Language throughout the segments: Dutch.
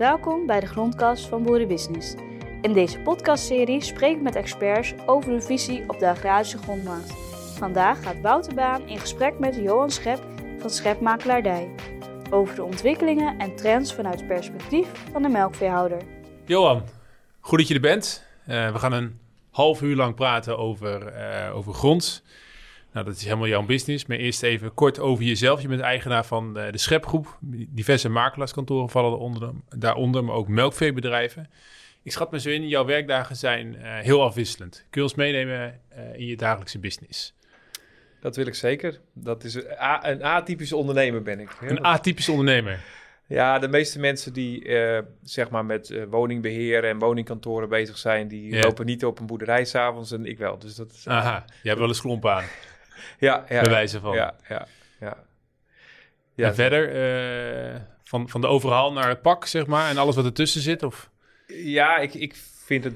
Welkom bij de Grondkast van Boerenbusiness. In deze podcastserie spreek ik met experts over hun visie op de agrarische grondmarkt. Vandaag gaat Wouter Baan in gesprek met Johan Schep van Schepmakelaardij over de ontwikkelingen en trends vanuit het perspectief van de melkveehouder. Johan, goed dat je er bent. Uh, we gaan een half uur lang praten over, uh, over grond. Nou, dat is helemaal jouw business. Maar eerst even kort over jezelf. Je bent eigenaar van de, de Schepgroep. Diverse makelaarskantoren vallen eronder, daaronder, maar ook melkveebedrijven. Ik schat me zo in, jouw werkdagen zijn uh, heel afwisselend. Kun je ons meenemen uh, in je dagelijkse business? Dat wil ik zeker. Dat is een, a- een atypische ondernemer ben ik. Een atypische ondernemer? Ja, de meeste mensen die uh, zeg maar met uh, woningbeheer en woningkantoren bezig zijn, die lopen niet op een boerderij s'avonds en ik wel. Dus dat is, Aha, je hebt wel eens klomp aan, ja, ja, bij wijze van. ja, ja, ja. Ja, en verder, eh, van, van de overhaal naar het pak, zeg maar, en alles wat ertussen zit? Of? Ja, ik, ik vind het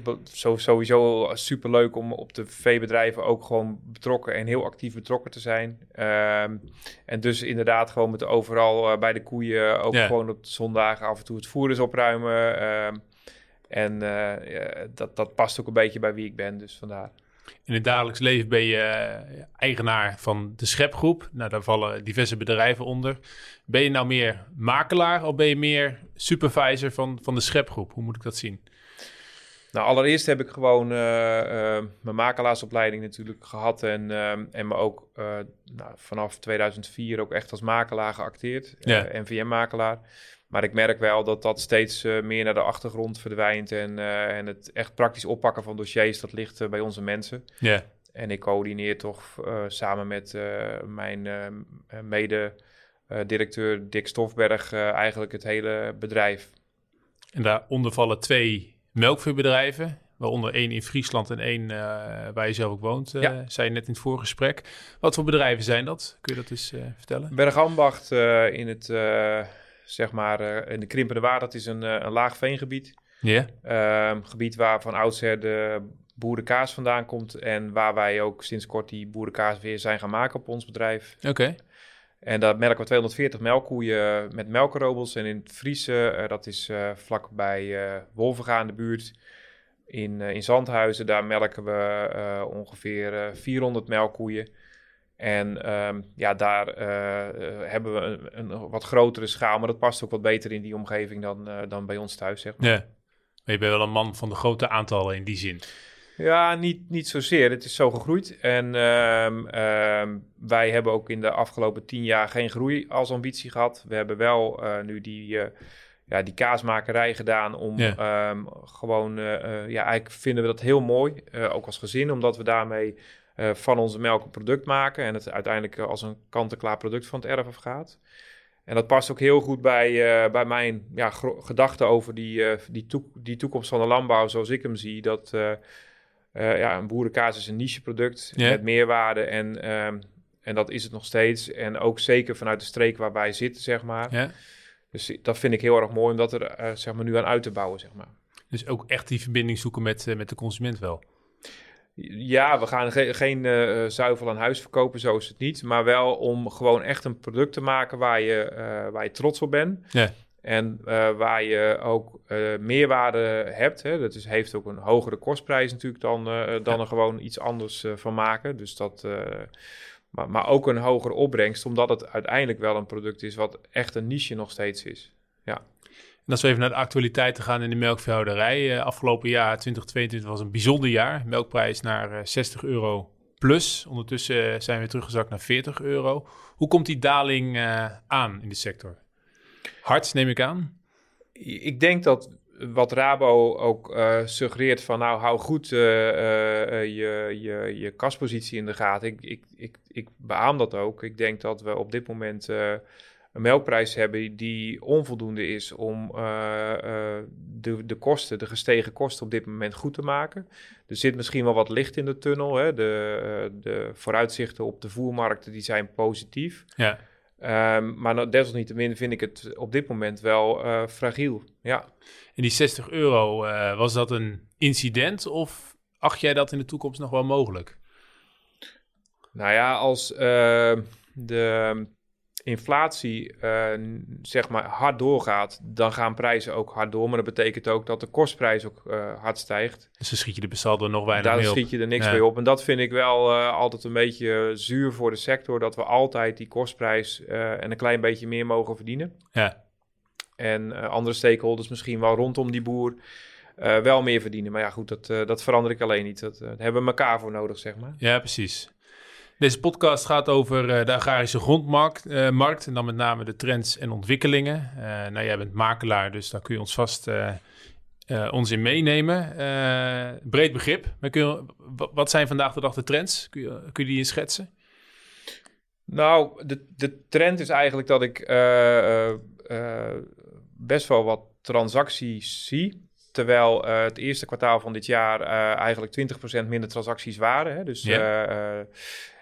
sowieso super leuk om op de veebedrijven ook gewoon betrokken en heel actief betrokken te zijn. Ehm, en dus inderdaad gewoon met overal eh, bij de koeien ook Ja. gewoon op zondagen af en toe het voer eens opruimen. Ehm, en eh, ja, dat, dat past ook een beetje bij wie ik ben, dus vandaar. In het dagelijks leven ben je eh, eigenaar van de Schepgroep. Nou, daar vallen diverse bedrijven onder. Ben je nou meer makelaar of ben je meer supervisor van, van de Schepgroep? Hoe moet ik dat zien? Nou, allereerst heb ik gewoon eh, eh, mijn makelaarsopleiding natuurlijk gehad en, en me ook nou, vanaf 2004 ook echt als makelaar geacteerd, Ja. NVM-makelaar. Maar ik merk wel dat dat steeds eh, meer naar de achtergrond verdwijnt en, eh, en het echt praktisch oppakken van dossiers, dat ligt eh, bij onze mensen. Ja, En ik coördineer toch samen met mijn mede-directeur Dick Stofberg eigenlijk het hele bedrijf. en daaronder vallen twee melkveebedrijven. Waaronder één in Friesland en één waar je zelf ook woont, Ja. zei je net in het voorgesprek. Wat voor bedrijven zijn dat? Kun je dat eens vertellen? Bergambacht in het, zeg maar, eh, in de Krimpende Waard, dat is een, eh, een laag veengebied. Ja, Ehm, gebied waar van oudsher de boerenkaas vandaan komt en waar wij ook sinds kort die boerenkaas weer zijn gaan maken op ons bedrijf. oké. En daar melken we 240 melkkoeien met melkenrobels. En in het Friese, eh, dat is eh vlakbij eh Wolvenga in de buurt, in, in Zandhuizen, daar melken we ongeveer eh, 400 melkkoeien. En ehm, ja, daar eh, eh, hebben we een, een wat grotere schaal, maar dat past ook wat beter in die omgeving dan, eh, dan bij ons thuis, zeg maar. Ja. Maar je bent wel een man van de grote aantallen in die zin. Ja, niet, niet zozeer. Het is zo gegroeid. En ehm, ehm, wij hebben ook in de afgelopen tien jaar geen groei als ambitie gehad. We hebben wel nu die, ja, die kaasmakerij gedaan om Ja. gewoon... ja, eigenlijk vinden we dat heel mooi, ook als gezin, omdat we daarmee eh, van onze melk een product maken en het uiteindelijk eh, als een kant-en-klaar product van het erf afgaat. En dat past ook heel goed bij, eh, bij mijn ja, gedachten over die, die, toek- die toekomst van de landbouw zoals ik hem zie. Dat ja, een boerenkaas is een nicheproduct Ja. met meerwaarde en, ehm, en dat is het nog steeds. En ook zeker vanuit de streek waar wij zitten, zeg maar. Ja? Dus dat vind ik heel erg mooi om dat er zeg maar, nu aan uit te bouwen, zeg maar. Dus ook echt die verbinding zoeken met, met de consument wel. Ja, we gaan ge- geen eh, zuivel aan huis verkopen, zo is het niet. Maar wel om gewoon echt een product te maken waar je, eh, waar je trots op bent. Ja. En eh, waar je ook eh, meerwaarde hebt. Hè. Dat is, heeft ook een hogere kostprijs natuurlijk dan, eh, dan Ja. er gewoon iets anders eh, van maken. Dus dat, eh, maar, maar ook een hogere opbrengst, omdat het uiteindelijk wel een product is wat echt een niche nog steeds is. En als we even naar de actualiteit te gaan in de melkveehouderij. eh, afgelopen jaar, 2022, was een bijzonder jaar. Melkprijs naar eh, 60 euro plus. Ondertussen eh, zijn we teruggezakt naar 40 euro. Hoe komt die daling eh, aan in de sector? Hard, neem ik aan. Ik denk dat wat Rabo ook eh, suggereert van nou hou goed eh, eh, eh, je, je, je kaspositie in de gaten. Ik, ik, ik, ik beaam dat ook. Ik denk dat we op dit moment eh, een melkprijs hebben die onvoldoende is om eh, eh, de, de kosten, de gestegen kosten op dit moment goed te maken. Er zit misschien wel wat licht in de tunnel. Hè? De, eh, de vooruitzichten op de voermarkten die zijn positief. Ja. Ehm, maar nou, desalniettemin vind ik het op dit moment wel fragiel. Ja. En die 60 euro, was dat een incident of acht jij dat in de toekomst nog wel mogelijk? Nou ja, als de inflatie uh, zeg maar hard doorgaat, dan gaan prijzen ook hard door. Maar dat betekent ook dat de kostprijs ook uh, hard stijgt. Dus dan schiet je de besaldo nog weinig Daar mee schiet je er niks mee op. En dat vind ik wel uh, altijd een beetje zuur voor de sector. Dat we altijd die kostprijs en een klein beetje meer mogen verdienen. Ja. En andere stakeholders misschien wel rondom die boer wel meer verdienen. Maar ja goed, dat, dat verander ik alleen niet. Dat hebben we elkaar voor nodig, zeg maar. Ja, precies. Deze podcast gaat over uh, de agrarische grondmarkt uh, markt, en dan met name de trends en ontwikkelingen. Uh, nou, jij bent makelaar, dus daar kun je ons vast ons in meenemen. breed begrip. Maar kun je, wat zijn vandaag de dag de trends? Kun je, kun je die eens schetsen? Nou, de, de trend is eigenlijk dat ik best wel wat transacties zie. Terwijl het eerste kwartaal van dit jaar eigenlijk 20% minder transacties waren. Hè? Dus ja.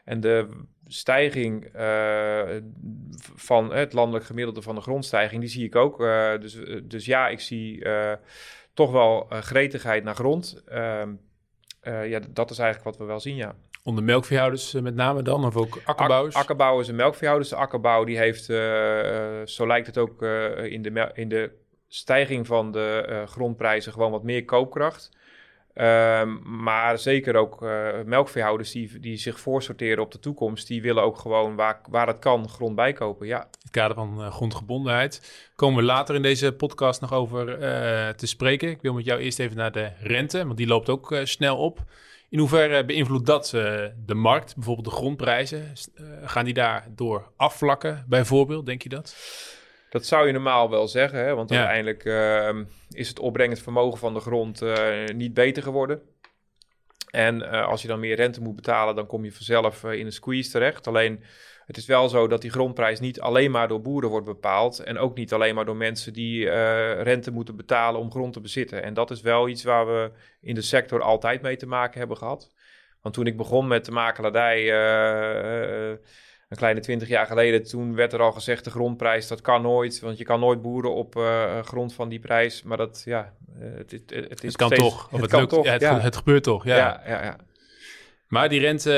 En de stijging uh, van het landelijk gemiddelde van de grondstijging, die zie ik ook. Uh, dus, dus ja, ik zie uh, toch wel gretigheid naar grond. Ehm, ja, dat is eigenlijk wat we wel zien, ja. Onder melkveehouders met name dan, of ook akkerbouwers? Ak akkerbouwers en melkveehouders. De akkerbouw die heeft, zo lijkt het ook in, de in de stijging van de grondprijzen, gewoon wat meer koopkracht. Um, maar zeker ook uh, melkveehouders die, die zich voorsorteren op de toekomst, die willen ook gewoon waar, waar het kan grond bijkopen. Ja. In het kader van uh, grondgebondenheid komen we later in deze podcast nog over uh, te spreken. Ik wil met jou eerst even naar de rente, want die loopt ook snel op. In hoeverre beïnvloedt dat de markt, bijvoorbeeld de grondprijzen? gaan die daardoor afvlakken, bijvoorbeeld, denk je dat? Dat zou je normaal wel zeggen, hè? want uiteindelijk uh, is het opbrengend vermogen van de grond uh, niet beter geworden. En uh, als je dan meer rente moet betalen, dan kom je vanzelf eh, in een squeeze terecht. Alleen het is wel zo dat die grondprijs niet alleen maar door boeren wordt bepaald. En ook niet alleen maar door mensen die rente moeten betalen om grond te bezitten. En dat is wel iets waar we in de sector altijd mee te maken hebben gehad. Want toen ik begon met de makelaardij een kleine twintig jaar geleden, toen werd er al gezegd de grondprijs, dat kan nooit, want je kan nooit boeren op uh, grond van die prijs. Maar dat, ja, uh, het, het, het, is het kan steeds, toch, of het, het lukt, toch, ja, het, ja. het, gebeurt toch, ja, ja, ja. Maar die rente,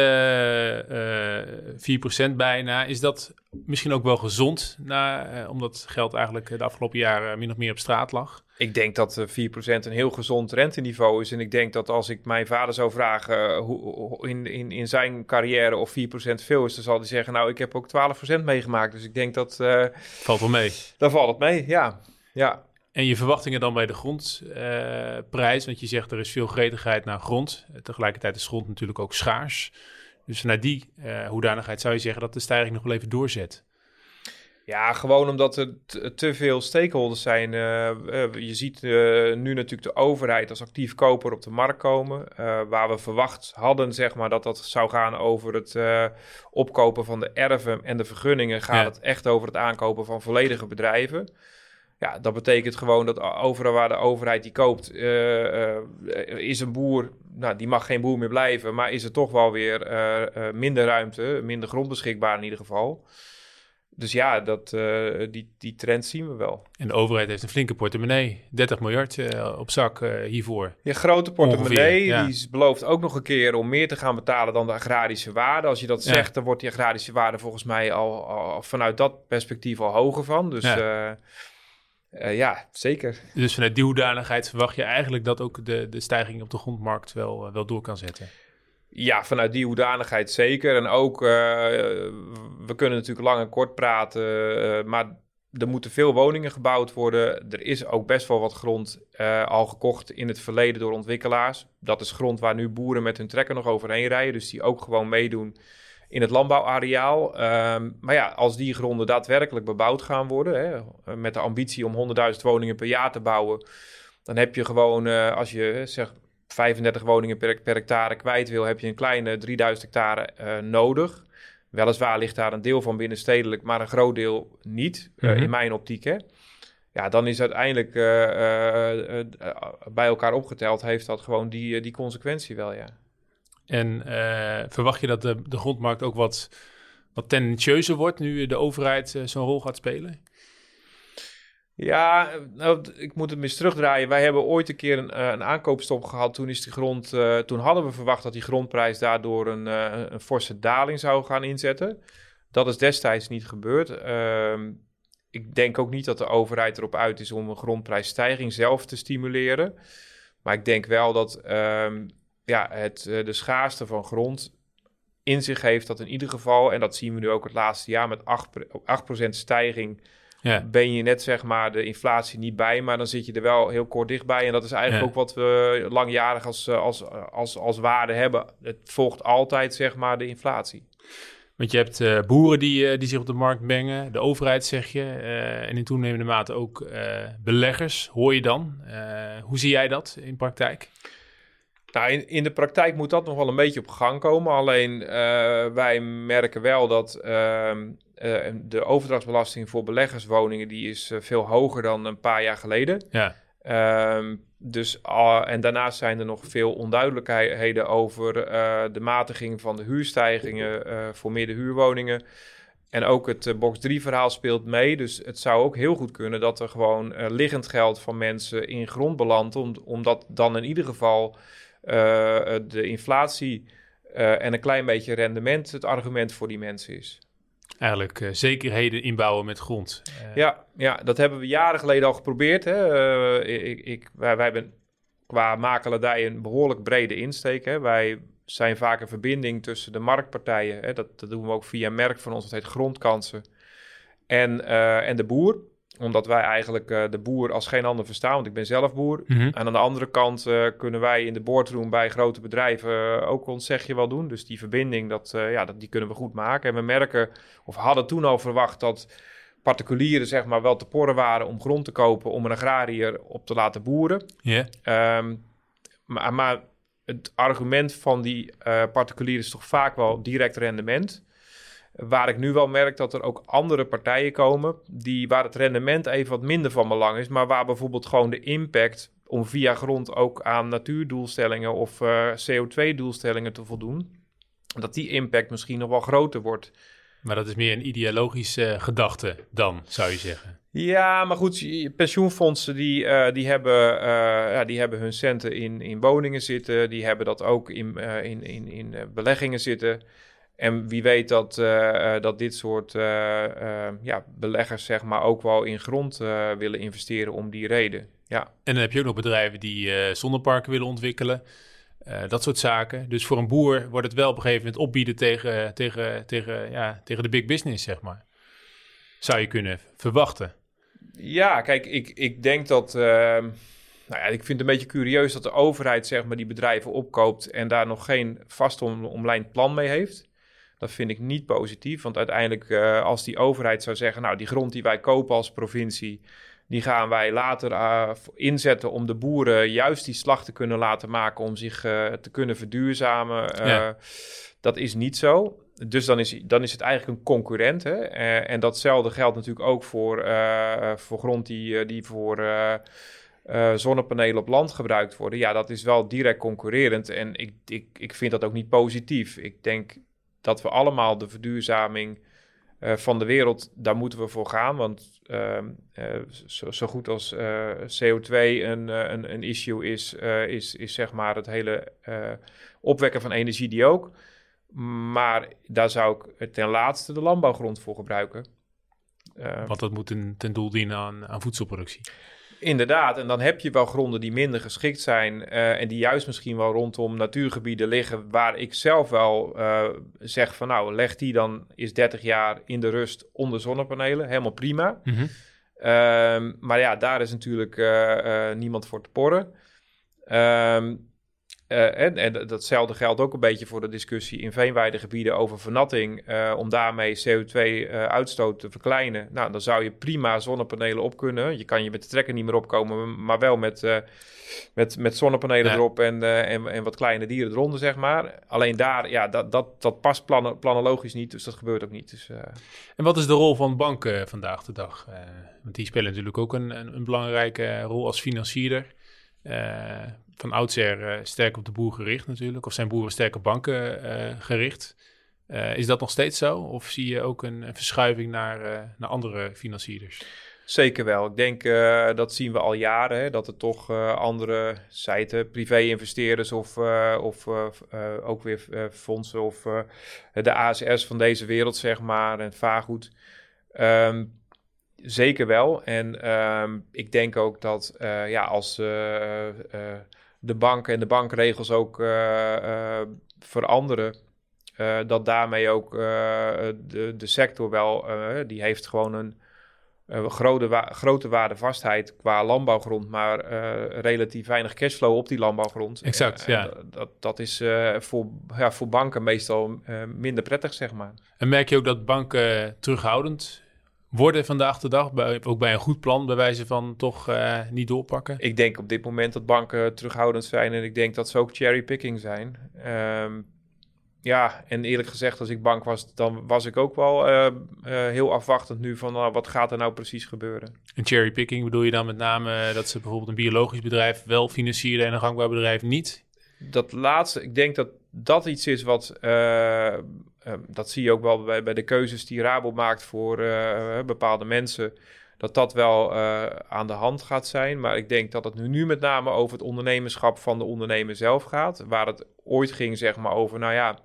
uh, uh, 4% bijna, is dat misschien ook wel gezond, na, uh, omdat geld eigenlijk de afgelopen jaren min of meer op straat lag? Ik denk dat 4% een heel gezond renteniveau is. En ik denk dat als ik mijn vader zou vragen hoe, in, in, in zijn carrière of 4% veel is, dan zal hij zeggen, nou, ik heb ook 12% meegemaakt. Dus ik denk dat... valt wel mee. Dan valt het mee, ja. ja. En je verwachtingen dan bij de grondprijs, uh, want je zegt er is veel gretigheid naar grond. Tegelijkertijd is grond natuurlijk ook schaars. Dus vanuit die uh, hoedanigheid zou je zeggen dat de stijging nog wel even doorzet. Ja, gewoon omdat er te veel stakeholders zijn. Uh, je ziet nu natuurlijk de overheid als actief koper op de markt komen. waar we verwacht hadden, zeg maar, dat dat zou gaan over het opkopen van de erven en de vergunningen. Gaat ja. het echt over het aankopen van volledige bedrijven. Ja, dat betekent gewoon dat overal waar de overheid die koopt, uh, uh, is een boer, nou, die mag geen boer meer blijven, maar is er toch wel weer uh, minder ruimte, minder grond beschikbaar in ieder geval. Dus ja, dat, die, die trend zien we wel. En de overheid heeft een flinke portemonnee. 30 miljard op zak hiervoor. Ja, grote portemonnee. Ongeveer, ja. Die belooft ook nog een keer om meer te gaan betalen dan de agrarische waarde. Als je dat ja. zegt, dan wordt die agrarische waarde volgens mij al, al, vanuit dat perspectief al hoger van. Dus ja. Uh, ja, zeker. Dus vanuit die hoedanigheid verwacht je eigenlijk dat ook de, de stijging op de grondmarkt wel, uh, wel door kan zetten? Ja, vanuit die hoedanigheid zeker. En ook, uh, we kunnen natuurlijk lang en kort praten, maar er moeten veel woningen gebouwd worden. Er is ook best wel wat grond al gekocht in het verleden door ontwikkelaars. Dat is grond waar nu boeren met hun trekker nog overheen rijden, dus die ook gewoon meedoen in het landbouwareaal. Um, maar ja, als die gronden daadwerkelijk bebouwd gaan worden, hè, met de ambitie om 100.000 woningen per jaar te bouwen, dan heb je gewoon, uh, als je zeg 35 woningen per, per, hectare kwijt wil, heb je een kleine 3000 hectare uh, nodig. Weliswaar ligt daar een deel van binnenstedelijk, maar een groot deel niet, mm -hmm. uh, in mijn optiek. Hè. Ja, dan is uiteindelijk bij elkaar opgeteld, heeft dat gewoon die, die consequentie wel, ja. En uh, verwacht je dat de, de grondmarkt ook wat, wat tendentieuzer wordt nu de overheid uh, zo'n rol gaat spelen? Ja, nou, ik moet het eens terugdraaien. Wij hebben ooit een keer een, een aankoopstop gehad. Toen, is die grond, toen hadden we verwacht dat die grondprijs daardoor een, een forse daling zou gaan inzetten. Dat is destijds niet gebeurd. Ehm, ik denk ook niet dat de overheid erop uit is om een grondprijsstijging zelf te stimuleren. Maar ik denk wel dat ehm, ja, het, eh, de schaarste van grond in zich heeft dat in ieder geval, en dat zien we nu ook het laatste jaar met 8%, 8 stijging, ja. ben je net zeg maar de inflatie niet bij, maar dan zit je er wel heel kort dichtbij. En dat is eigenlijk ook wat we langjarig als, eh, als, als, als waarde hebben. Het volgt altijd zeg maar de inflatie. Want je hebt uh, boeren die, uh, die zich op de markt mengen, de overheid zeg je, uh, en in toenemende mate ook beleggers, hoor je dan. hoe zie jij dat in praktijk? Nou, in, in de praktijk moet dat nog wel een beetje op gang komen. Alleen wij merken wel dat ehm, de overdrachtsbelasting voor beleggerswoningen die is veel hoger dan een paar jaar geleden. Ja. Um, dus, uh, en daarnaast zijn er nog veel onduidelijkheden over uh, de matiging van de huurstijgingen uh, voor middenhuurwoningen. En ook het box 3 verhaal speelt mee. Dus het zou ook heel goed kunnen dat er gewoon liggend geld van mensen in grond belandt. Om, omdat dan in ieder geval de inflatie en een klein beetje rendement het argument voor die mensen is eigenlijk uh, zekerheden inbouwen met grond. Uh, ja, ja, dat hebben we jaren geleden al geprobeerd. Hè. Uh, ik, ik, wij, wij hebben qua makelaardij een behoorlijk brede insteek. Hè. Wij zijn vaak een verbinding tussen de marktpartijen. Hè. Dat, dat doen we ook via een merk van ons, dat heet Grondkansen. En, en de boer omdat wij eigenlijk uh, de boer als geen ander verstaan, want ik ben zelf boer. Mm -hmm. En aan de andere kant uh, kunnen wij in de boardroom bij grote bedrijven uh, ook ons zegje wel doen. Dus die verbinding, dat, ja, dat, die kunnen we goed maken. En we merken, of hadden toen al verwacht dat particulieren zeg maar wel te porren waren om grond te kopen om een agrariër op te laten boeren. Yeah. Um, maar, maar, het argument van die particulieren is toch vaak wel direct rendement. Waar ik nu wel merk dat er ook andere partijen komen die, waar het rendement even wat minder van belang is, maar waar bijvoorbeeld gewoon de impact om via grond ook aan natuurdoelstellingen of uh, eh, CO2-doelstellingen te voldoen, dat die impact misschien nog wel groter wordt. Maar dat is meer een ideologische gedachte dan, zou je zeggen. Ja, maar goed, pensioenfondsen die, uh, die, hebben, uh, ja, die hebben hun centen in, in woningen zitten. Die hebben dat ook in, uh, in, in, in beleggingen zitten. En wie weet dat, uh, dat dit soort uh, uh, ja, beleggers zeg maar, ook wel in grond willen investeren om die reden. Ja. En dan heb je ook nog bedrijven die zonneparken willen ontwikkelen. dat soort zaken. Dus voor een boer wordt het wel op een gegeven moment opbieden tegen, tegen, tegen, ja, tegen de big business, zeg maar. Zou je kunnen verwachten. Ja, kijk, ik, ik denk dat... Nou ja, ik vind het een beetje curieus dat de overheid zeg maar, die bedrijven opkoopt... en daar nog geen vast omlijnd plan mee heeft. Dat vind ik niet positief, want uiteindelijk uh, als die overheid zou zeggen, nou die grond die wij kopen als provincie, die gaan wij later uh, inzetten om de boeren juist die slag te kunnen laten maken om zich uh, te kunnen verduurzamen. Ja. Dat is niet zo. Dus dan is, dan is het eigenlijk een concurrent. Hè? en datzelfde geldt natuurlijk ook voor, voor grond die, die voor zonnepanelen op land gebruikt worden. Ja, dat is wel direct concurrerend. En ik, ik, ik vind dat ook niet positief. Ik denk dat we allemaal de verduurzaming uh, van de wereld, daar moeten we voor gaan. Want uh, uh, zo, zo, goed als eh, CO2 een, een, een, issue is, is, is zeg maar het hele opwekken van energie die ook. Maar daar zou ik ten laatste de landbouwgrond voor gebruiken. Want dat moet ten, ten doel dienen aan, aan voedselproductie. Inderdaad, en dan heb je wel gronden die minder geschikt zijn uh, en die juist misschien wel rondom natuurgebieden liggen, waar ik zelf wel uh, zeg van nou, leg die dan eens 30 jaar in de rust onder zonnepanelen, helemaal prima. Mm -hmm. uh, maar ja, daar is natuurlijk uh, niemand voor te porren. Ehm, uh, en, en, datzelfde geldt ook een beetje voor de discussie in veenweidegebieden over vernatting, uh, om daarmee CO2-uitstoot uh, te verkleinen. Nou, dan zou je prima zonnepanelen op kunnen. Je kan je met de trekker niet meer opkomen, maar wel met, uh, met, met zonnepanelen ja. erop en, en, en, wat kleine dieren eronder, zeg maar. Alleen daar, ja, dat, dat, dat past plannen, planologisch niet, dus dat gebeurt ook niet. Dus, en wat is de rol van banken vandaag de dag? want die spelen natuurlijk ook een, een, een belangrijke rol als financierder van oudsher uh, sterk op de boer gericht natuurlijk. Of zijn boeren sterk op banken uh, gericht. Uh, is dat nog steeds zo? Of zie je ook een, verschuiving naar, naar andere financierders? Zeker wel. Ik denk dat zien we al jaren. Hè, dat er toch uh, andere site, privé-investeerders of, of ook weer fondsen of de ASS van deze wereld, zeg maar, en vaargoed. Um, zeker wel. En um, ik denk ook dat ja, als de banken en de bankregels ook veranderen, dat daarmee ook de, de sector wel, die heeft gewoon een grote, wa grote waardevastheid qua landbouwgrond, maar relatief weinig cashflow op die landbouwgrond. Exact, ja. Dat, dat is voor, ja, voor banken meestal minder prettig, zeg maar. En merk je ook dat banken terughoudend worden vandaag de dag, bij, ook bij een goed plan, bij wijze van toch niet doorpakken? Ik denk op dit moment dat banken terughoudend zijn en ik denk dat ze ook cherrypicking zijn. Um, ja, en eerlijk gezegd, als ik bank was, dan was ik ook wel uh, uh, heel afwachtend nu van uh, wat gaat er nou precies gebeuren. En cherrypicking bedoel je dan met name dat ze bijvoorbeeld een biologisch bedrijf wel financieren en een gangbaar bedrijf niet? Dat laatste, ik denk dat dat iets is wat, dat zie je ook wel bij, bij de keuzes die Rabo maakt voor bepaalde mensen dat dat wel uh, aan de hand gaat zijn. Maar ik denk dat het nu, nu met name over het ondernemerschap van de ondernemer zelf gaat. Waar het ooit ging, zeg maar, over, nou ja,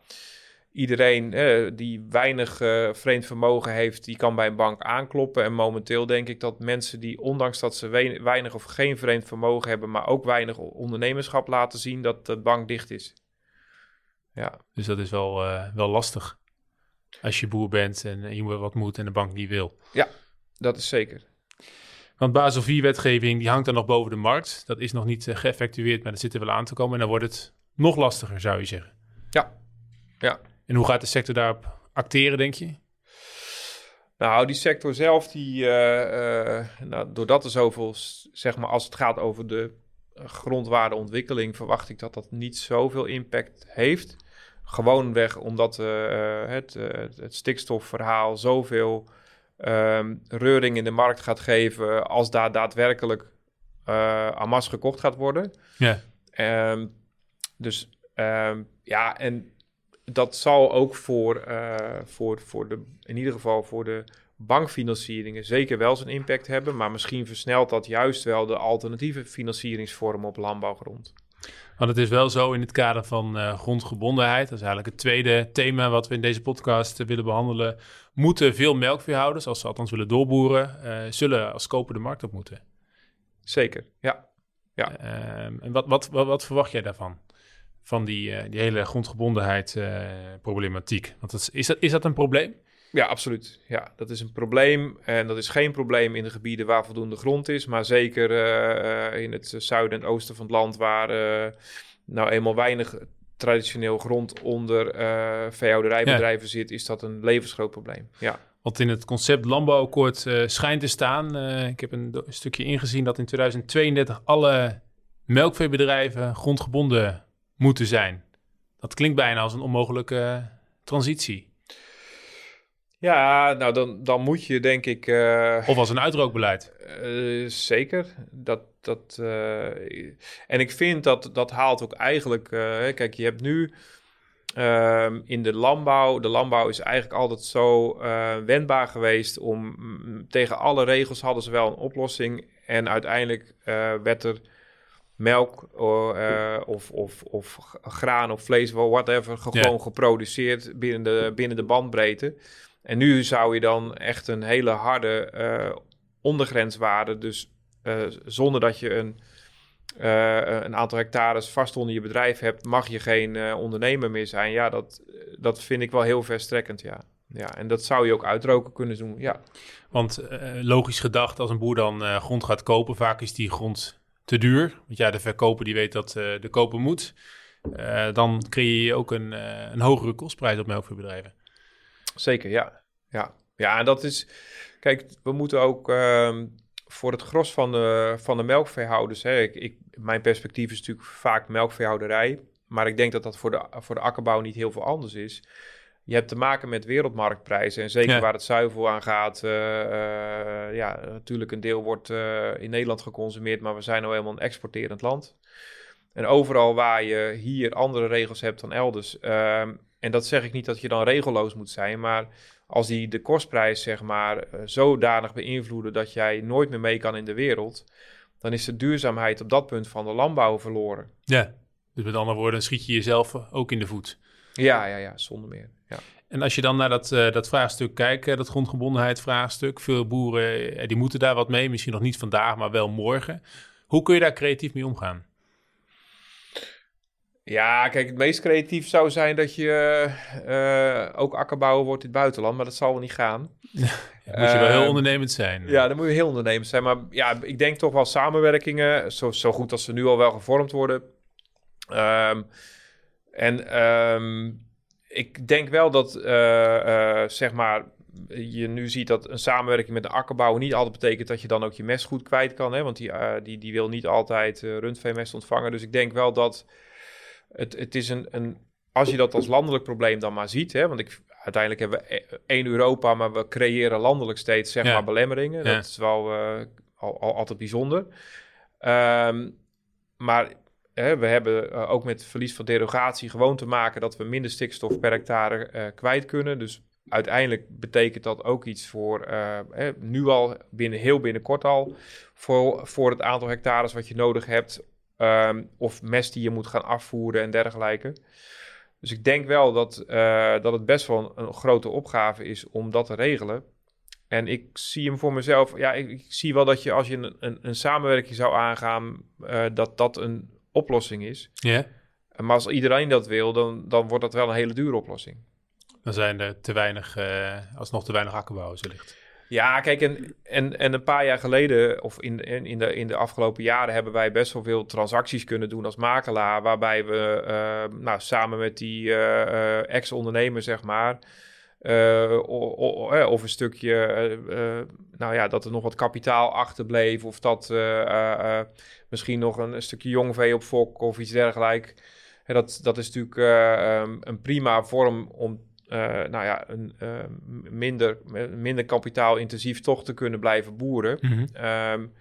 iedereen die weinig vreemd vermogen heeft, die kan bij een bank aankloppen. En momenteel denk ik dat mensen die, ondanks dat ze weinig of geen vreemd vermogen hebben, maar ook weinig ondernemerschap laten zien, dat de bank dicht is. Ja. Dus dat is wel, wel lastig. Als je boer bent en je wat moet en de bank niet wil. Ja, dat is zeker. Want Basel 4-wetgeving die hangt dan nog boven de markt. Dat is nog niet uh, geëffectueerd, maar dat zit er wel aan te komen. En dan wordt het nog lastiger, zou je zeggen. Ja. ja. En hoe gaat de sector daarop acteren, denk je? Nou, die sector zelf, die, uh, uh, nou, doordat er zoveel, zeg maar, als het gaat over de grondwaardeontwikkeling, verwacht ik dat dat niet zoveel impact heeft. Gewoonweg omdat het, het stikstofverhaal zoveel um, reuring in de markt gaat geven als daar daadwerkelijk uh, Amas gekocht gaat worden. Ja. Um, dus um, ja, en dat zal ook voor, uh, voor, voor de, in ieder geval voor de bankfinancieringen zeker wel zijn impact hebben, maar misschien versnelt dat juist wel de alternatieve financieringsvormen op landbouwgrond. Want het is wel zo in het kader van uh, grondgebondenheid. Dat is eigenlijk het tweede thema wat we in deze podcast uh, willen behandelen. Moeten veel melkveehouders, als ze althans willen doorboeren, uh, zullen als koper de markt op moeten? Zeker, ja. ja. Ehm, en wat, wat, wat, wat, verwacht jij daarvan? Van die, die hele grondgebondenheid problematiek? Want dat is, is, dat, is dat een probleem? Ja, absoluut. Ja, dat is een probleem. En dat is geen probleem in de gebieden waar voldoende grond is. Maar zeker uh, in het zuiden en oosten van het land, waar uh, nou eenmaal weinig traditioneel grond onder uh, veehouderijbedrijven ja. zit, is dat een levensgroot probleem. Ja. Want in het concept landbouwakkoord schijnt te staan. ik heb een, een stukje ingezien dat in 2032 alle melkveebedrijven grondgebonden moeten zijn. Dat klinkt bijna als een onmogelijke transitie. Ja, nou dan, dan moet je denk ik... Uh, of als een uitrookbeleid. Uh, zeker. Dat, dat, uh, en ik vind dat dat haalt ook eigenlijk... kijk, je hebt nu ehm, in de landbouw... De landbouw is eigenlijk altijd zo wendbaar geweest om... Mm, tegen alle regels hadden ze wel een oplossing. En uiteindelijk werd er melk uh, of, of, of graan of vlees, whatever, gewoon geproduceerd binnen de, binnen de bandbreedte. En nu zou je dan echt een hele harde uh, ondergrenswaarde, dus uh, zonder dat je een, uh, een aantal hectares vast onder je bedrijf hebt, mag je geen ondernemer meer zijn. Ja, dat, dat vind ik wel heel verstrekkend, ja. Ja, en dat zou je ook uitroken kunnen doen, ja. Want logisch gedacht, als een boer dan grond gaat kopen, vaak is die grond te duur. Want ja, de verkoper die weet dat de koper moet. dan creëer je ook een, een hogere kostprijs op melkveebedrijven. Zeker, ja. Ja, ja en dat is... Kijk, we moeten ook uh, voor het gros van de, van de melkveehouders... Hè, ik, ik, mijn perspectief is natuurlijk vaak melkveehouderij... maar ik denk dat dat voor de, voor de akkerbouw niet heel veel anders is... Je hebt te maken met wereldmarktprijzen. En zeker ja. waar het zuivel aan gaat. Uh, uh, ja, natuurlijk een deel wordt uh, in Nederland geconsumeerd. Maar we zijn nou helemaal een exporterend land. En overal waar je hier andere regels hebt dan elders. ehm, en dat zeg ik niet dat je dan regelloos moet zijn, maar als die de kostprijs zeg maar eh, zodanig beïnvloeden dat jij nooit meer mee kan in de wereld, dan is de duurzaamheid op dat punt van de landbouw verloren. Ja, dus met andere woorden schiet je jezelf ook in de voet. Ja, ja, ja, zonder meer. Ja. En als je dan naar dat, uh, dat vraagstuk kijkt, dat grondgebondenheid vraagstuk, veel boeren eh, die moeten daar wat mee, misschien nog niet vandaag, maar wel morgen. Hoe kun je daar creatief mee omgaan? Ja, kijk, het meest creatief zou zijn dat je uh, ook akkerbouwer wordt in het buitenland, maar dat zal wel niet gaan. moet je wel heel ondernemend zijn. Ja, dan moet je heel ondernemend zijn. Maar ja, ik denk toch wel samenwerkingen, zo, zo goed als ze nu al wel gevormd worden. Um, en um, ik denk wel dat, uh, uh, zeg maar, je nu ziet dat een samenwerking met de akkerbouwer niet altijd betekent dat je dan ook je mest goed kwijt kan. Hè? Want die, uh, die, die wil niet altijd rundveemest ontvangen. Dus ik denk wel dat het, het is een, een, als je dat als landelijk probleem dan maar ziet, hè, want ik, uiteindelijk hebben we e, één Europa, maar we creëren landelijk steeds zeg maar belemmeringen. Dat is wel al, al, altijd bijzonder. Um, maar we hebben uh, ook met verlies van derogatie gewoon te maken dat we minder stikstof per hectare uh, kwijt kunnen. Dus uiteindelijk betekent dat ook iets voor uh, nu al binnen heel binnenkort al voor, voor het aantal hectares wat je nodig hebt. Um, of mest die je moet gaan afvoeren en dergelijke. Dus ik denk wel dat, dat het best wel een, een, grote opgave is om dat te regelen. En ik zie hem voor mezelf. Ja, ik, ik zie wel dat je als je een, een, een samenwerking zou aangaan, dat dat een oplossing is. Ja. Maar als iedereen dat wil, dan, dan wordt dat wel een hele dure oplossing. Dan zijn er te weinig, uh, alsnog te weinig akkerbouwers wellicht. Ja, kijk, en, en, en een paar jaar geleden, of in, in, de, in de afgelopen jaren, hebben wij best wel veel transacties kunnen doen als makelaar. Waarbij we uh, nou, samen met die uh, ex-ondernemer, zeg maar, of een stukje, nou ja, dat er nog wat kapitaal achterbleef, of dat misschien nog een, stukje jong vee op fok of iets dergelijks. Dat, dat is natuurlijk um, een prima vorm om uh, nou ja, een uh, minder, minder kapitaalintensief toch te kunnen blijven boeren. Mm -hmm. um,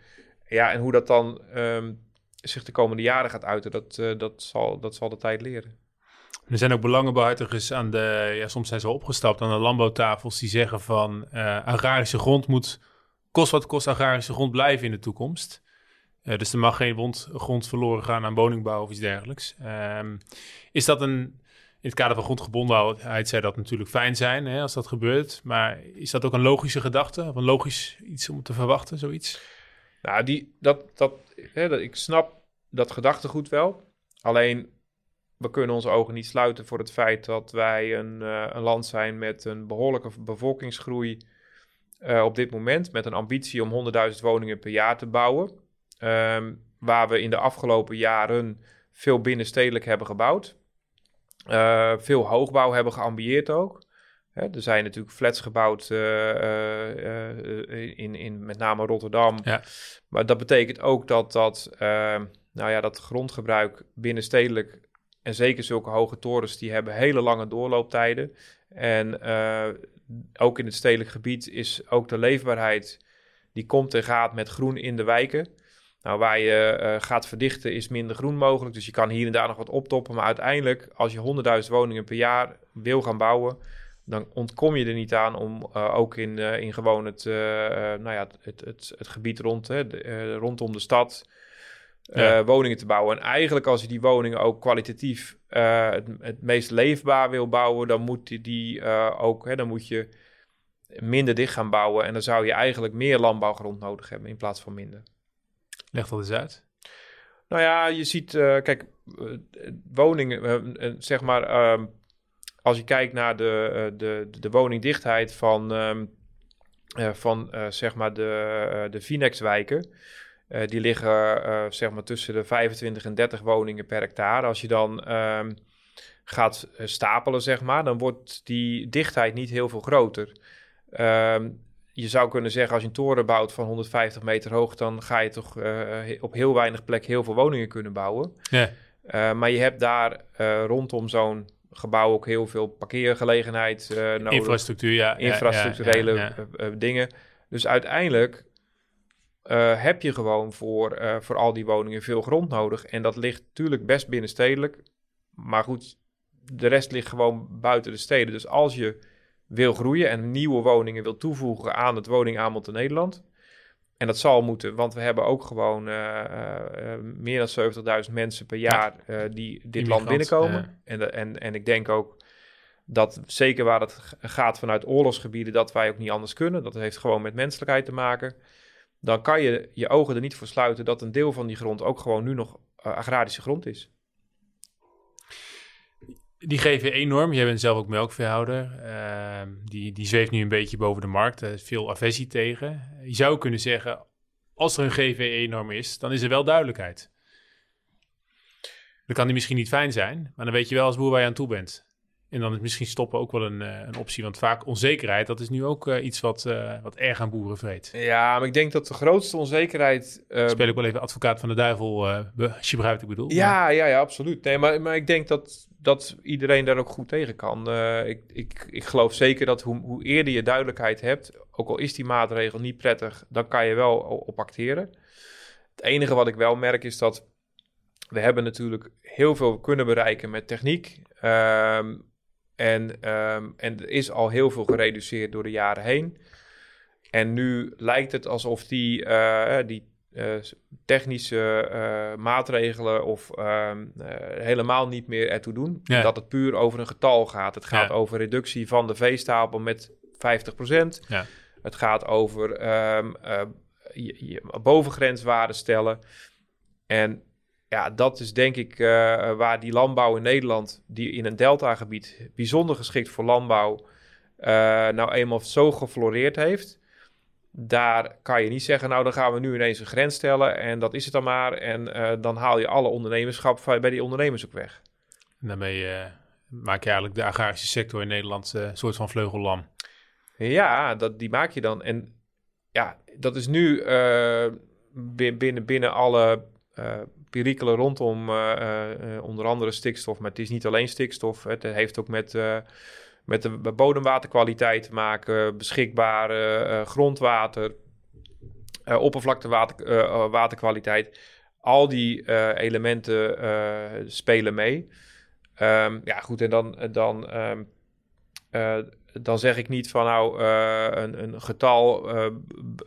ja, en hoe dat dan um, zich de komende jaren gaat uiten, dat, uh, dat, zal, dat zal de tijd leren. Er zijn ook belangenbehartigers aan de, ja, soms zijn ze opgestapt aan de landbouwtafels die zeggen van uh, agrarische grond moet, kost wat kost agrarische grond blijven in de toekomst. Dus er mag geen grond verloren gaan aan woningbouw of iets dergelijks. Um, is dat een, het kader van grondgebondenheid zou dat natuurlijk fijn zijn hè, als dat gebeurt. Maar is dat ook een logische gedachte? Of een logisch iets om te verwachten, zoiets? Nou, die, dat, dat, hè, dat, ik snap dat gedachtegoed wel. Alleen, we kunnen onze ogen niet sluiten voor het feit dat wij een, uh, een land zijn met een behoorlijke bevolkingsgroei uh, op dit moment. Met een ambitie om 100.000 woningen per jaar te bouwen. Um, waar we in de afgelopen jaren veel binnenstedelijk hebben gebouwd. Uh, veel hoogbouw hebben geambieerd ook. Hè, er zijn natuurlijk flats gebouwd uh, uh, in, in met name Rotterdam. Ja. Maar dat betekent ook dat dat, nou ja, dat grondgebruik binnenstedelijk... en zeker zulke hoge torens, die hebben hele lange doorlooptijden. En ook in het stedelijk gebied is ook de leefbaarheid... die komt en gaat met groen in de wijken... Nou, waar je uh, gaat verdichten is minder groen mogelijk. Dus je kan hier en daar nog wat optoppen. Maar uiteindelijk, als je 100.000 woningen per jaar wil gaan bouwen, dan ontkom je er niet aan om uh, ook in, uh, in gewoon het, nou ja, het, het, het, gebied rond, hè, de, rondom de stad ja. woningen te bouwen. En eigenlijk als je die woningen ook kwalitatief het, het meest leefbaar wil bouwen, dan moet die, die ook, hè, dan moet je minder dicht gaan bouwen. En dan zou je eigenlijk meer landbouwgrond nodig hebben in plaats van minder. Leg dat eens uit. Nou ja, je ziet, uh, kijk, uh, woningen, uh, zeg maar, um, als je kijkt naar de, de, de woningdichtheid van, um, van zeg maar de, de Finex-wijken, die liggen zeg maar tussen de 25 en 30 woningen per hectare. Als je dan um, gaat stapelen, zeg maar, dan wordt die dichtheid niet heel veel groter. Je zou kunnen zeggen, als je een toren bouwt van 150 meter hoog, dan ga je toch uh, op heel weinig plek heel veel woningen kunnen bouwen. Ja. Uh, maar je hebt daar uh, rondom zo'n gebouw ook heel veel parkeergelegenheid nodig. Infrastructuur, ja. Infrastructurele ja, ja, dingen. Dus uiteindelijk heb je gewoon voor, voor al die woningen veel grond nodig. En dat ligt natuurlijk best binnenstedelijk. Maar goed, de rest ligt gewoon buiten de steden. Dus als je wil groeien en nieuwe woningen wil toevoegen aan het woningaanbod in Nederland. En dat zal moeten, want we hebben ook gewoon uh, uh, meer dan 70.000 mensen per jaar uh, die dit land binnenkomen. En, en, en ik denk ook dat zeker waar het gaat vanuit oorlogsgebieden, dat wij ook niet anders kunnen. Dat heeft gewoon met menselijkheid te maken. Dan kan je je ogen er niet voor sluiten dat een deel van die grond ook gewoon nu nog agrarische grond is. Die geven enorm. Jij bent zelf ook melkveehouder. Uh, die, die zweeft nu een beetje boven de markt. Er is veel aversie tegen. Je zou kunnen zeggen, als er een GV enorm is, dan is er wel duidelijkheid. Dan kan die misschien niet fijn zijn, maar dan weet je wel als boer waar je aan toe bent. En dan is misschien stoppen ook wel een, uh, een optie. Want vaak onzekerheid, dat is nu ook uh, iets wat, uh, wat erg aan boeren vreet. Ja, maar ik denk dat de grootste onzekerheid... Uh, Speel ik wel even advocaat van de duivel, als je begrijpt wat ik bedoel. Ja, maar... ja, ja, absoluut. Nee, maar, maar ik denk dat, dat iedereen daar ook goed tegen kan. ik, ik, ik geloof zeker dat hoe, hoe eerder je duidelijkheid hebt... ook al is die maatregel niet prettig, dan kan je wel op acteren. Het enige wat ik wel merk is dat... We hebben natuurlijk heel veel kunnen bereiken met techniek. Uh, en, um, en er is al heel veel gereduceerd door de jaren heen. En nu lijkt het alsof die, uh, die technische uh, maatregelen of ehm, helemaal niet meer ertoe doen. Ja. Dat het puur over een getal gaat. Het gaat ja. over reductie van de veestapel met 50%. Ja. Het gaat over um, je, je bovengrenswaarden stellen. En ja, dat is denk ik waar die landbouw in Nederland, die in een deltagebied bijzonder geschikt voor landbouw, nou eenmaal zo gefloreerd heeft. Daar kan je niet zeggen, nou dan gaan we nu ineens een grens stellen en dat is het dan maar. En uh, dan haal je alle ondernemerschap bij die ondernemers ook weg. En daarmee maak je eigenlijk de agrarische sector in Nederland een soort van vleugellam. Ja, dat, die maak je dan. En ja, dat is nu binnen, binnen alle perikelen rondom onder andere stikstof. Maar het is niet alleen stikstof. Het heeft ook met, met de bodemwaterkwaliteit te maken. Beschikbare grondwater, oppervlaktewater, waterkwaliteit. Al die elementen spelen mee. Um, ja, goed. En dan, dan um, dan zeg ik niet van nou, uh, een, een, getal uh,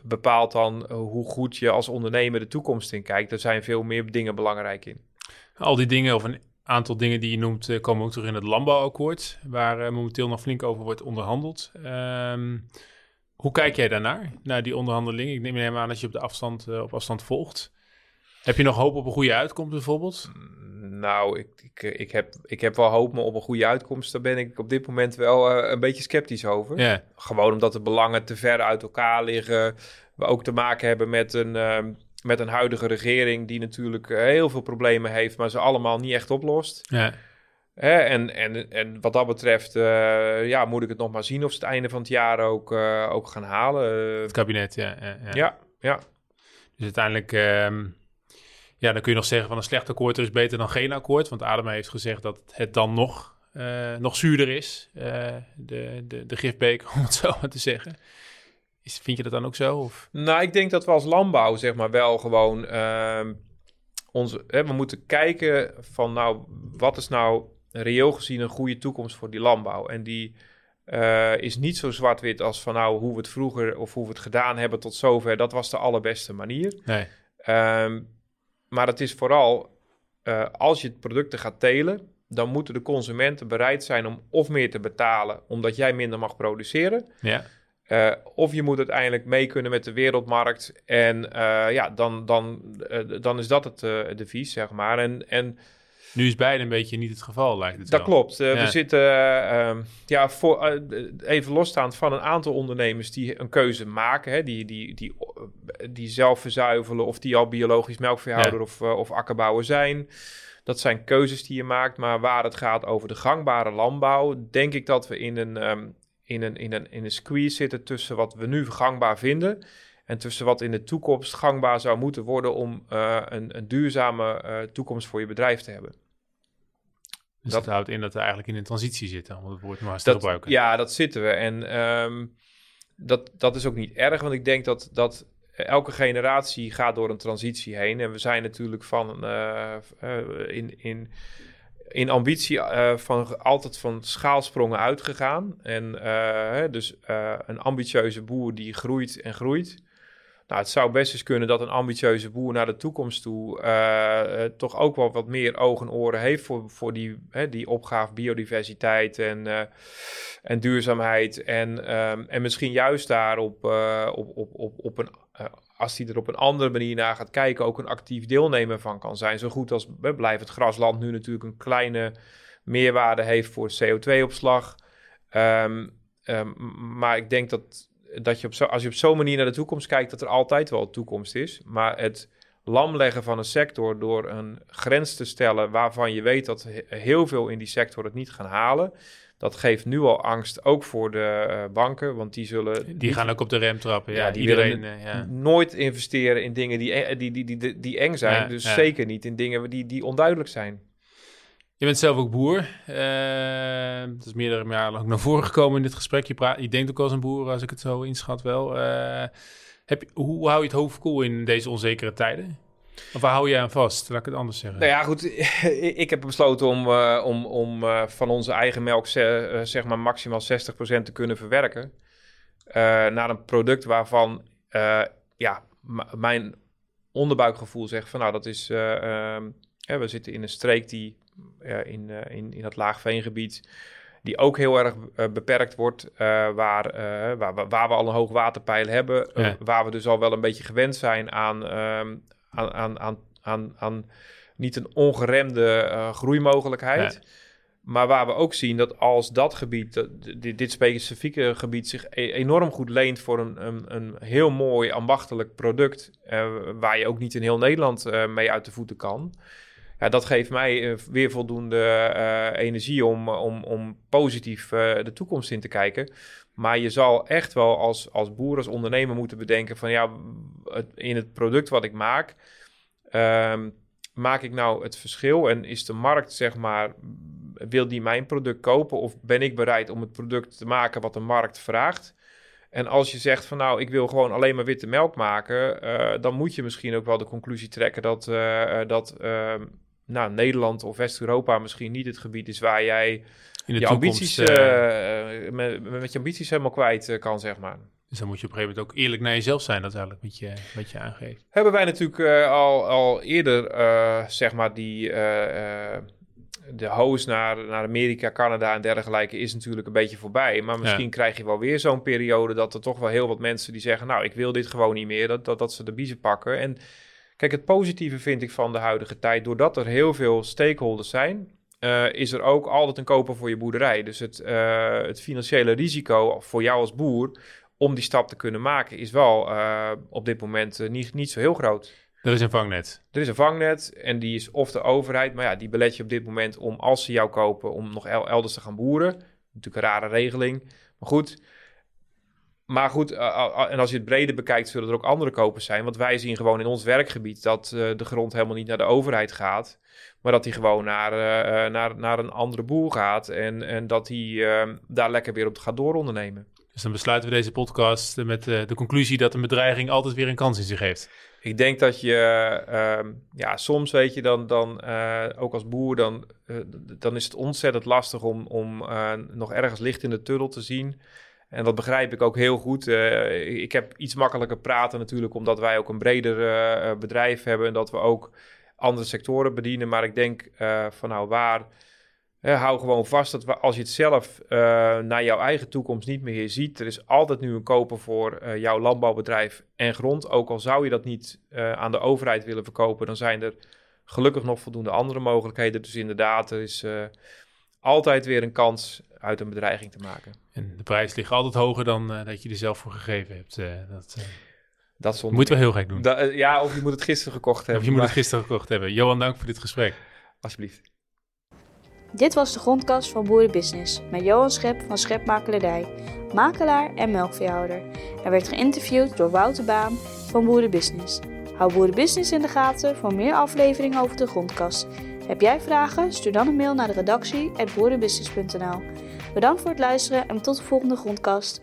bepaalt dan hoe goed je als ondernemer de toekomst in kijkt. Er zijn veel meer dingen belangrijk in. Al die dingen of een aantal dingen die je noemt uh, komen ook terug in het landbouwakkoord, waar momenteel nog flink over wordt onderhandeld. Um, hoe kijk jij daarnaar, naar die onderhandelingen? Ik neem me aan dat je op de afstand, op afstand volgt. Heb je nog hoop op een goede uitkomst bijvoorbeeld? Nou, ik, ik, ik, heb, ik heb wel hoop, maar op een goede uitkomst, daar ben ik op dit moment wel uh, een beetje sceptisch over. Yeah. Gewoon omdat de belangen te ver uit elkaar liggen. We ook te maken hebben met een, uh, met een huidige regering die natuurlijk heel veel problemen heeft, maar ze allemaal niet echt oplost. Yeah. Hè, en, en, en wat dat betreft, uh, ja, moet ik het nog maar zien of ze het einde van het jaar ook, ook gaan halen. Het kabinet, ja. Ja, ja. ja, ja. Dus uiteindelijk... Ehm, ja, dan kun je nog zeggen van een slecht akkoord is beter dan geen akkoord. Want Adema heeft gezegd dat het dan nog, nog zuurder is, de, de, de gifbeek, om het zo maar te zeggen. Is, vind je dat dan ook zo? Of? Nou, ik denk dat we als landbouw zeg maar wel gewoon uh, onze, hè, we moeten kijken van nou, wat is nou reëel gezien een goede toekomst voor die landbouw? En die uh, is niet zo zwart-wit als van nou, hoe we het vroeger of hoe we het gedaan hebben tot zover. Dat was de allerbeste manier. Nee. Um, maar het is vooral, uh, als je het producten gaat telen, dan moeten de consumenten bereid zijn om of meer te betalen, omdat jij minder mag produceren. Ja. Uh, of je moet uiteindelijk mee kunnen met de wereldmarkt. En uh, ja, dan, dan, dan is dat het devies, zeg maar. En, en nu is beide een beetje niet het geval, lijkt het Dat klopt. Uh, We zitten, uh, ja, voor, uh, even losstaand van een aantal ondernemers die een keuze maken, hè, die, die, die, die zelf verzuivelen of die al biologisch melkveehouder ja. of, of akkerbouwer zijn. Dat zijn keuzes die je maakt, maar waar het gaat over de gangbare landbouw, denk ik dat we in een, um, in een, in een, in een squeeze zitten tussen wat we nu gangbaar vinden en tussen wat in de toekomst gangbaar zou moeten worden om uh, een, een, duurzame uh, toekomst voor je bedrijf te hebben. Dus dat, houdt in dat we eigenlijk in een transitie zitten, om het woord maar eens te gebruiken. Ja, dat zitten we. En um, dat, dat is ook niet erg, want ik denk dat, dat elke generatie gaat door een transitie heen. En we zijn natuurlijk van uh, in, in in ambitie uh, van, altijd van schaalsprongen uitgegaan. En uh, dus uh, een ambitieuze boer die groeit en groeit. Nou, het zou best eens kunnen dat een ambitieuze boer naar de toekomst toe toch ook wel wat meer ogen en oren heeft voor, voor die, die opgave biodiversiteit en, en duurzaamheid. En, um, en misschien juist daar op, op, op, op, op een als hij er op een andere manier naar gaat kijken, ook een actief deelnemer van kan zijn. Zo goed als blijft het grasland nu natuurlijk een kleine meerwaarde heeft voor CO2-opslag. Um, um, maar ik denk dat, dat je op zo, als je op zo'n manier naar de toekomst kijkt, dat er altijd wel toekomst is. Maar het lamleggen van een sector door een grens te stellen waarvan je weet dat heel veel in die sector het niet gaan halen dat geeft nu al angst, ook voor de uh, banken, want die zullen... Die gaan ook op de rem trappen, ja. die iedereen, willen uh, ja. nooit investeren in dingen die, die, die, die, die, eng zijn. Ja, dus zeker niet in dingen die, die onduidelijk zijn. Je bent zelf ook boer. Uh, dat is meerdere jaren lang naar voren gekomen in dit gesprek. Je, praat, je denkt ook als een boer, als ik het zo inschat wel. heb je, hoe hou je het hoofd koel in deze onzekere tijden? Of waar hou je aan vast? Laat ik het anders zeggen. Nou ja, goed. ik heb besloten om, uh, om, om uh, van onze eigen melk uh, zeg maar maximaal 60% te kunnen verwerken. naar een product waarvan ja, mijn onderbuikgevoel zegt van nou dat is... Ehm, we zitten in een streek die in, in, in het laagveengebied die ook heel erg beperkt wordt, waar, waar, waar, we al een hoog waterpeil hebben, ja. waar we dus al wel een beetje gewend zijn aan, ehm, aan, aan, aan, aan, aan niet een ongeremde uh, groeimogelijkheid. Maar waar we ook zien dat als dat gebied, dat, dit, dit, specifieke gebied, zich e-, enorm goed leent voor een, een, een heel mooi ambachtelijk product, uh, waar je ook niet in heel Nederland uh, mee uit de voeten kan. Ja, dat geeft mij weer voldoende energie om, om, om positief de toekomst in te kijken. Maar je zal echt wel als, als boer, als ondernemer moeten bedenken van ja, in het product wat ik maak, ehm, maak ik nou het verschil en is de markt zeg maar, wil die mijn product kopen of ben ik bereid om het product te maken wat de markt vraagt? En als je zegt van nou, ik wil gewoon alleen maar witte melk maken, dan moet je misschien ook wel de conclusie trekken dat, dat ehm, nou, Nederland of West-Europa misschien niet het gebied is waar jij in de je ambities, uh, met, met, je ambities helemaal kwijt kan, zeg maar. Dus dan moet je op een gegeven moment ook eerlijk naar jezelf zijn, dat eigenlijk wat je, wat je aangeeft. Hebben wij natuurlijk uh, al, al eerder, zeg maar, die de hoos naar, naar Amerika, Canada en dergelijke is natuurlijk een beetje voorbij. Maar misschien krijg je wel weer zo'n periode dat er toch wel heel wat mensen die zeggen, nou, ik wil dit gewoon niet meer, dat, dat, dat ze de biezen pakken. En kijk, het positieve vind ik van de huidige tijd, doordat er heel veel stakeholders zijn, uh, is er ook altijd een koper voor je boerderij. Dus het, uh, het financiële risico voor jou als boer om die stap te kunnen maken, is wel uh, op dit moment niet, niet zo heel groot. Er is een vangnet. Er is een vangnet en die is of de overheid, maar ja, die belet je op dit moment om als ze jou kopen, om nog elders te gaan boeren. Natuurlijk een rare regeling, maar goed. Maar goed, en als je het breder bekijkt, zullen er ook andere kopers zijn. Want wij zien gewoon in ons werkgebied dat de grond helemaal niet naar de overheid gaat. Maar dat hij gewoon naar, naar, naar een andere boer gaat. En, en dat hij uh, daar lekker weer op gaat doorondernemen. Dus dan besluiten we deze podcast met de conclusie dat een bedreiging altijd weer een kans in zich heeft. Ik denk dat je, ehm, ja, soms weet je dan, dan ook als boer, dan, dan is het ontzettend lastig om, om nog ergens licht in de tunnel te zien. En dat begrijp ik ook heel goed. ik heb iets makkelijker praten natuurlijk, omdat wij ook een breder bedrijf hebben. En dat we ook andere sectoren bedienen. Maar ik denk van nou waar, hou gewoon vast dat we, als je het zelf naar jouw eigen toekomst niet meer ziet, er is altijd nu een koper voor jouw landbouwbedrijf en grond. Ook al zou je dat niet aan de overheid willen verkopen, dan zijn er gelukkig nog voldoende andere mogelijkheden. Dus inderdaad, er is altijd weer een kans uit een bedreiging te maken. En de prijs ligt altijd hoger dan dat je er zelf voor gegeven hebt. dat, dat zonder moet wel heel gek doen. Ja, of je moet het gisteren gekocht hebben. Of je moet het gisteren gekocht hebben. Johan, dank voor dit gesprek. Alsjeblieft. Dit was de grondkast van Boerenbusiness met Johan Schep van Schepmakelaardij, makelaar en melkveehouder. Hij werd geïnterviewd door Wouter Baan van Boerenbusiness. Hou Boerenbusiness in de gaten voor meer afleveringen over de grondkast. Heb jij vragen? Stuur dan een mail naar de redactie boerenbusiness.nl. Bedankt voor het luisteren en tot de volgende grondkast.